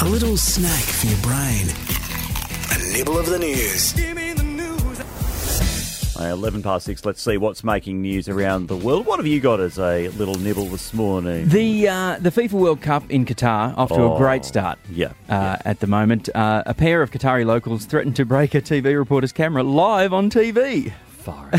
A little snack for your brain. A nibble of the news. Uh, 11 past 6, let's see what's making news around the world. What have you got as a little nibble this morning? The uh, the FIFA World Cup in Qatar off to a Oh, great start. yeah, uh, yeah. At the moment, uh, a pair of Qatari locals threatened to break a TV reporter's camera live on TV. Far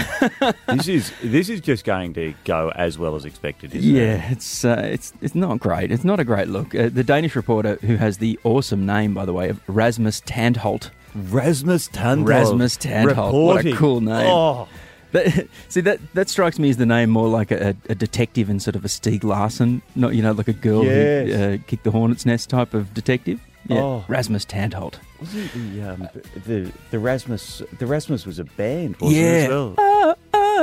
out. this is this is just going to go as well as expected, isn't it? Yeah, it's uh, it's it's not great. It's not a great look. Uh, the Danish reporter, who has the awesome name by the way of Rasmus Tantholdt. Rasmus Tantholdt. Rasmus Tantholdt. What a cool name. Oh, That, see that that strikes me as the name more like a, a detective in sort of a Stieg Larsson, not you know like a girl Yes. who uh, kicked the hornet's nest type of detective. Yeah, Oh. Rasmus Tantholdt. wasn't the, um, the the Rasmus the Rasmus was a band, wasn't it? Yeah. As well?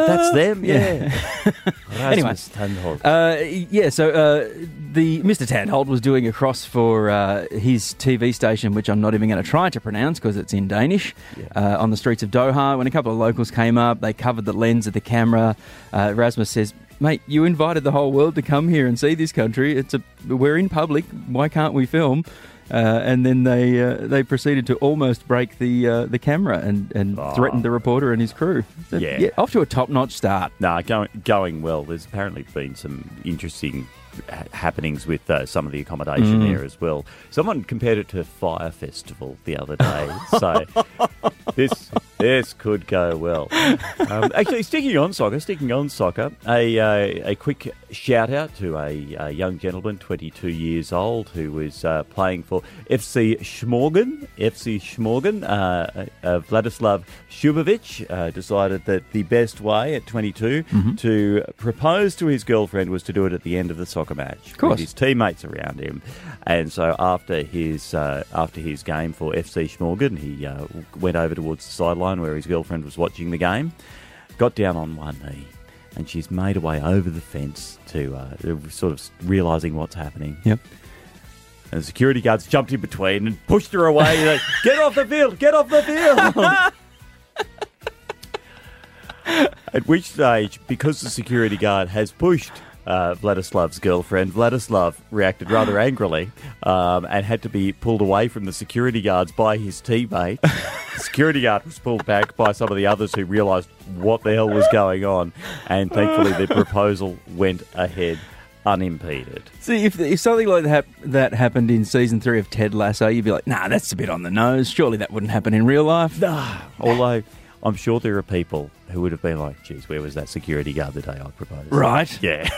That's them, yeah. Anyway. Rasmus Tantholdt. Uh, yeah, so uh, the Mr. Tantholdt was doing a cross for uh, his TV station, which I'm not even going to try to pronounce because it's in Danish, Yeah. uh, on the streets of Doha. When a couple of locals came up, they covered the lens of the camera. Uh, Rasmus says, "Mate, you invited the whole world to come here and see this country. It's a we're in public. Why can't we film?" Uh, and then they uh, they proceeded to almost break the uh, the camera and, and Oh. threatened the reporter and his crew. So, Yeah. off to a top notch start. Nah, going going well. There's apparently been some interesting ha- happenings with uh, some of the accommodation Mm. there as well. Someone compared it to Fyre Festival the other day, so this this could go well. Um, actually, sticking on soccer, sticking on soccer, a uh, a quick shout out to a, a young gentleman, 22 years old, who was uh, playing for FC Schmorgen. FC Schmorgen, uh, uh, Vladislav Shubovic uh, decided that the best way at 22 to propose to his girlfriend was to do it at the end of the soccer match course. with his teammates around him. And so after his uh, after his game for FC Schmorgen, he uh, went over towards the sideline where his girlfriend was watching the game, got down on one knee, and she's made her way over the fence to uh, sort of realizing what's happening. Yep. And the security guards jumped in between and pushed her away. like, get off the field! Get off the field! At which stage, because the security guard has pushed uh, Vladislav's girlfriend, Vladislav reacted rather angrily um, and had to be pulled away from the security guards by his teammate. Security guard was pulled back by some of the others who realised what the hell was going on, and thankfully the proposal went ahead unimpeded. See, if, if something like that that happened in season three of Ted Lasso, you'd be like, nah, that's a bit on the nose. Surely that wouldn't happen in real life. Nah. Although I'm sure there are people who would have been like, geez, where was that security guard the day I proposed? Right. Yeah.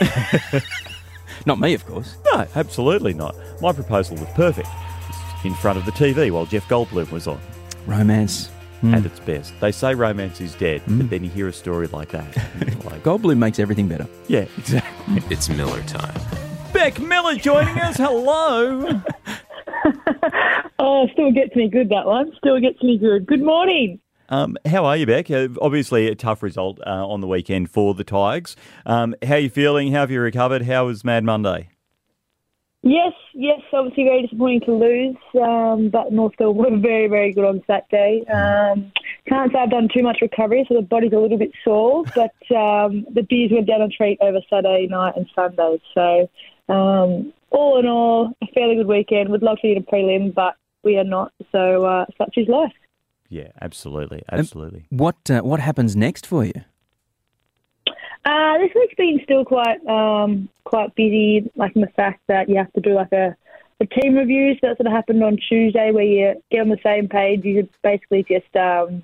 Not me, of course. no, absolutely not. My proposal was perfect. In front of the TV while Jeff Goldblum was on Romance. at its best. They say romance is dead, but then you hear a story like that. and you're like, Goldblum makes everything better. yeah, exactly. It's Miller time. Beck Miller joining us. Hello. Oh, still gets me good, that one. Still gets me good. Good morning. Um, how are you, Beck? Uh, obviously, a tough result uh, on the weekend for the Tigers. Um, how are you feeling? How have you recovered? How was Mad Monday? Yes, yes, obviously very disappointing to lose, um, but Northville were very, very good on Saturday. Um, can't say I've done too much recovery, so the body's a little bit sore, but um, the beers went down a treat over Saturday night and Sunday. So, um, all in all, a fairly good weekend. Would love to get a prelim, but we are not, so uh, such is life. Yeah, absolutely, absolutely. What uh, what happens next for you? Uh, this week's been still quite um, quite busy, like in the fact that you have to do like a, a team review. So that sort of happened on Tuesday, where you get on the same page. You basically just um,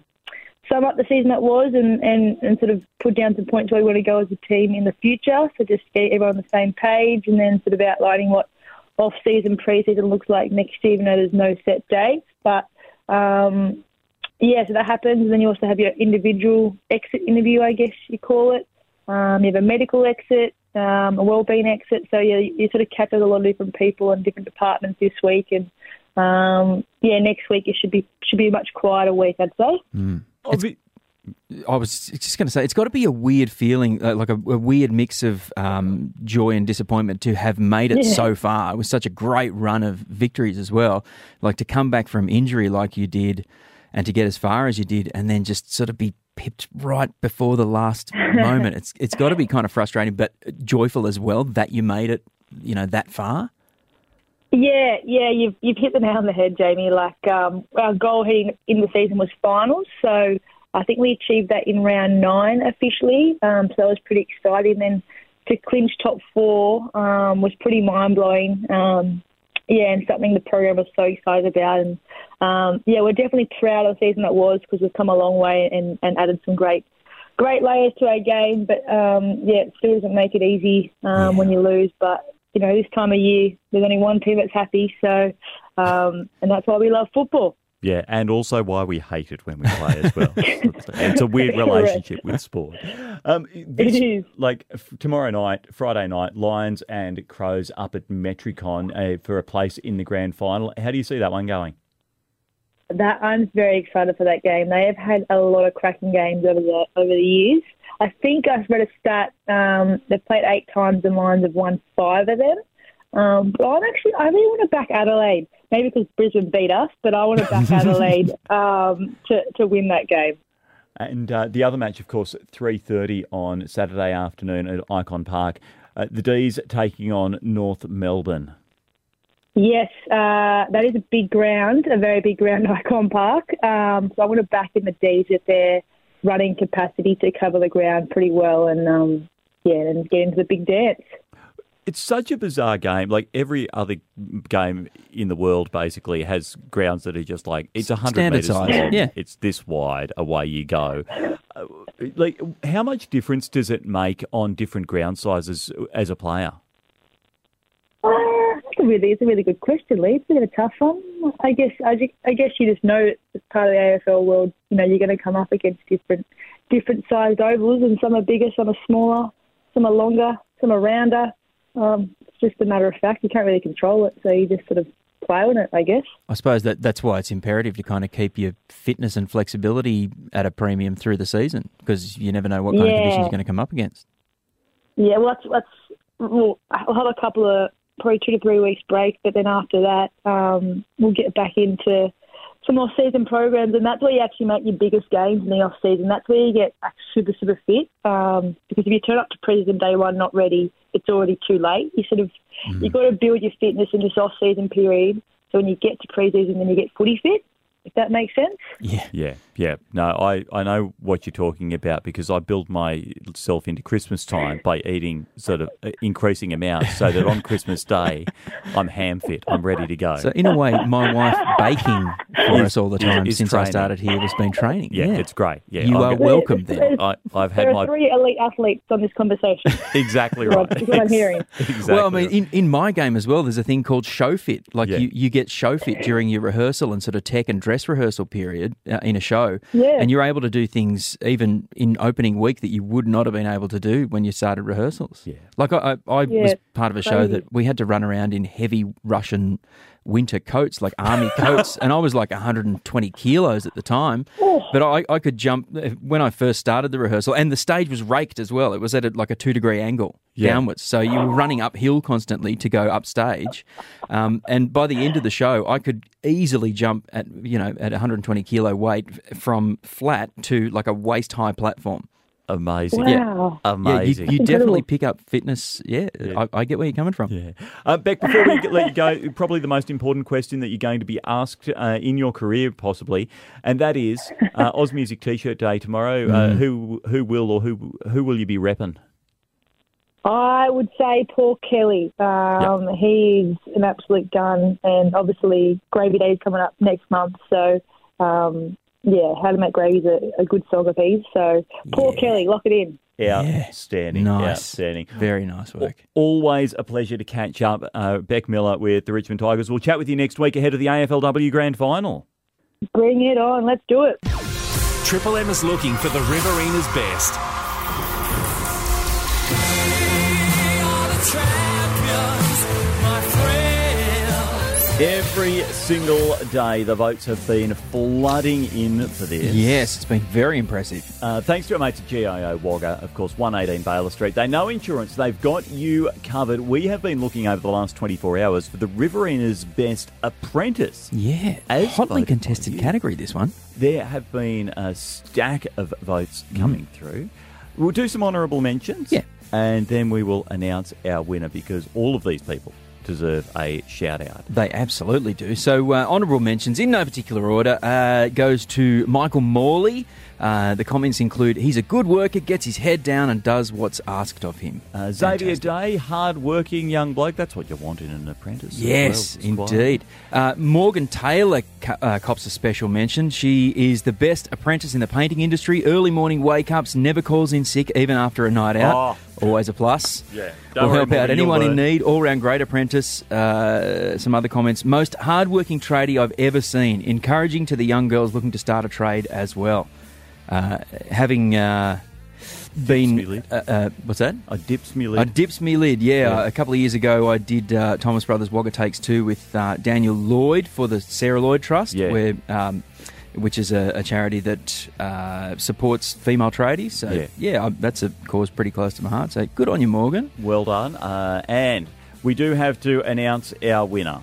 sum up the season that was and, and, and sort of put down some points where we want to go as a team in the future. So just get everyone on the same page and then sort of outlining what off season, pre season looks like next year, even though there's no set dates. But um, yeah, so that happens. And then you also have your individual exit interview, I guess you call it. Um, you have a medical exit, um, a wellbeing exit. So you, you sort of capture a lot of different people and different departments this week. And um, yeah, next week it should be should be a much quieter week, I'd say. Obvi- I was just going to say, it's got to be a weird feeling, uh, like a, a weird mix of um, joy and disappointment to have made it Yeah. so far. It was such a great run of victories as well. Like to come back from injury like you did and to get as far as you did and then just sort of be pipped right before the last moment. It's It's got to be kind of frustrating, but joyful as well that you made it, you know, that far. Yeah, yeah, you've you've hit the nail on the head, Jamie. Like um, our goal heading in the season was finals, so I think we achieved that in round nine officially. Um, so that was pretty exciting. Then to clinch top four um, was pretty mind blowing. Um, yeah, and something the program was so excited about. And um, yeah, we're definitely proud of the season that was because we've come a long way and, and added some great great layers to our game. But um, yeah, it still doesn't make it easy um, when you lose. But you know, this time of year, there's only one team that's happy. So, um, and that's why we love football. Yeah, and also why we hate it when we play as well. it's a weird relationship with sport. Um, this, It is. Like f- tomorrow night, Friday night, Lions and Crows up at Metricon uh, for a place in the grand final. How do you see that one going? That I'm very excited for that game. They have had a lot of cracking games over the over the years. I think I've read a stat. Um, they've played eight times and Lions have won five of them. Um, but I'm actually I really want to back Adelaide. Maybe because Brisbane beat us, but I want to back Adelaide um, to to win that game. And uh, the other match, of course, at 3.30 on Saturday afternoon at Ikon Park. Uh, the D's taking on North Melbourne. Yes, uh, that is a big ground, a very big ground, Ikon Park. Um, so I want to back in the D's at their running capacity to cover the ground pretty well and um, yeah, and get into the big dance. It's such a bizarre game. Like every other game in the world, basically has grounds that are just like it's a hundred meters size, long. yeah. It's this wide. Away you go. Uh, like, how much difference does it make on different ground sizes as a player? Uh, that's a really, it's a really good question, Lee. It's a bit of a tough one. I guess, I, ju- I guess you just know as part of the AFL world, you know, you're going to come up against different, different sized ovals, and some are bigger, some are smaller, some are longer, some are rounder. Um, it's just a matter of fact. You can't really control it, so you just sort of play on it, I guess. I suppose that that's why it's imperative to kind of keep your fitness and flexibility at a premium through the season because you never know what kind of conditions you're going to come up against. Yeah, well, that's, that's we'll, I'll have a couple of probably two to three weeks break, but then after that, um, we'll get back into some off season programs, and that's where you actually make your biggest gains in the off season. That's where you get like, super super fit. Um, because if you turn up to preseason day one not ready, it's already too late. You sort of you've got to build your fitness in this off season period. So when you get to preseason, then you get footy fit. If that makes sense. Yeah. Yeah, yeah. No, I, I know what you're talking about because I build myself into Christmas time by eating sort of uh, increasing amounts so that on Christmas Day I'm ham fit. I'm ready to go. So in a way, my wife baking for Is- us all the time is since I started here has been training. yeah, Yeah, it's great. Yeah, You I'm are go- welcome then. I, I've There had are my three elite athletes on this conversation. exactly Well, right. that's what I'm hearing. Exactly. Well, I mean, right. in, in my game as well, there's a thing called show fit. Like Yeah. you, you get show fit during your rehearsal and sort of tech and dress rehearsal period uh, in a show. Yeah. And you're able to do things even in opening week that you would not have been able to do when you started rehearsals. Yeah. Like I, I, I Yeah, was part of a show crazy. that we had to run around in heavy Russian winter coats, like army coats, and I was like 120 kilos at the time. But I, I could jump when I first started the rehearsal, and the stage was raked as well. It was at a, like a two degree angle Yeah. downwards, so you were running uphill constantly to go upstage. Um, and by the end of the show, I could easily jump at you know at 120 kilo weight from flat to like a waist high platform. amazing. Wow. Yeah, you, Amazing. you definitely pick up fitness. Yeah, I, I get where you're coming from. Yeah. Uh, Beck, before we let you go, probably the most important question that you're going to be asked uh, in your career, possibly, and that is uh, Oz Music T-shirt Day tomorrow. Uh, who who will or who who will you be repping? I would say Paul Kelly. Um, He's an absolute gun, and obviously Gravy Day is coming up next month. So, um, yeah, How to Make Gravy is a, a good song of his. So, Paul Yeah. Kelly, lock it in. Outstanding. Nice. Outstanding. Very nice work. Always a pleasure to catch up. Uh, Beck Miller with the Richmond Tigers. We'll chat with you next week ahead of the AFLW Grand Final. Bring it on. Let's do it. Triple M is looking for the Riverina's best. Every single day, the votes have been flooding in for this. Yes, it's been very impressive. Uh, thanks to our mates at GIO Wagga, of course, 118 Baylis Street. They know insurance. They've got you covered. We have been looking over the last 24 hours for the Riverina's Best Apprentice. Yeah, As hotly contested category. This one. There have been a stack of votes coming through. We'll do some honourable mentions. Yeah. And then we will announce our winner because all of these people deserve a shout out. They absolutely do. So, uh, honourable mentions in no particular order uh, goes to Michael Morley. Uh, the comments include he's a good worker, gets his head down, and does what's asked of him. Uh, Xavier Fantastic. Day, hard-working young bloke. That's what you want in an apprentice. Yes, well, indeed. Uh, Morgan Taylor co- uh, cops a special mention. She is the best apprentice in the painting industry. Early morning wake ups, never calls in sick, even after a night out. Always a plus. Yeah. Will Don't worry, help out anyone in need. All round great apprentice. Uh, some other comments. Most hardworking tradie I've ever seen. Encouraging to the young girls looking to start a trade as well. Uh, having uh, me been. lid. Uh, uh, what's that? I dips me I lid. dips me lid, yeah. Yeah. A couple of years ago, I did uh, Thomas Brothers Wagga Takes Two with uh, Daniel Lloyd for the Sarah Lloyd Trust, Yeah. where um, which is a, a charity that uh, supports female tradies. So Yeah. yeah, I, that's a cause pretty close to my heart. So good on you, Morgan. Well done. Uh, and we do have to announce our winner.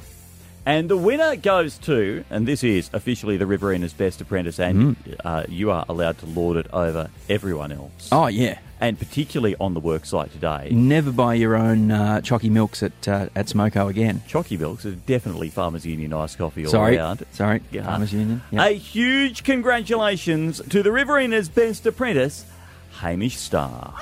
And the winner goes to, and this is officially the Riverina's Best Apprentice, and uh, you are allowed to lord it over everyone else. Oh yeah. And particularly on the worksite today. Never buy your own uh, chalky milks at uh, at Smoko again. Chalky Milks are definitely Farmers Union iced coffee all Sorry, around. sorry, Yeah. Farmers Union. Yeah. A huge congratulations to the Riverina's Best Apprentice, Hamish Starr.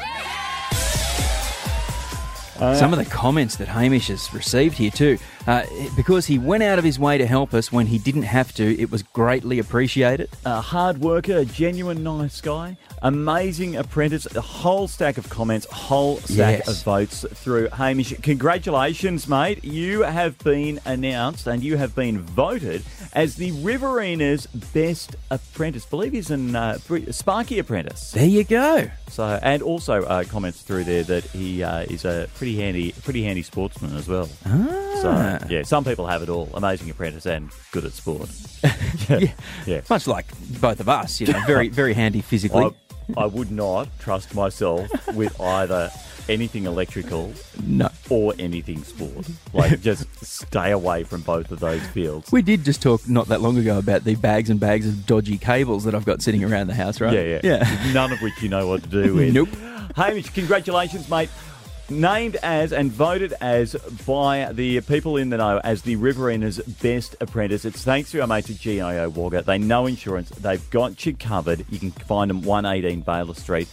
Some of the comments that Hamish has received here too, uh, because he went out of his way to help us when he didn't have to. It was greatly appreciated. a hard worker, a genuine nice guy, amazing apprentice, a whole stack of comments, a whole stack Yes. of votes through Hamish. Congratulations, mate. You have been announced and you have been voted as the Riverina's best apprentice. believe he's an uh, Sparky apprentice. There you go. So, and also uh, comments through there that he uh, is a pretty handy, pretty handy sportsman as well. Ah. So, yeah, some people have it all: amazing apprentice and good at sport. yeah. yeah. Much like both of us, you know, very very handy physically. I, I would not trust myself with either anything electrical no. or anything sport. Like, just stay away from both of those fields. We did just talk not that long ago about the bags and bags of dodgy cables that I've got sitting around the house, right? Yeah, yeah. Yeah. None of which you know what to do with. Nope. Hamish, congratulations, mate. Named as and voted as by the people in the know as the Riverina's best apprentice. It's thanks to our mates at GIO Wagga. They know insurance. They've got you covered. You can find them 118 Baylis Street.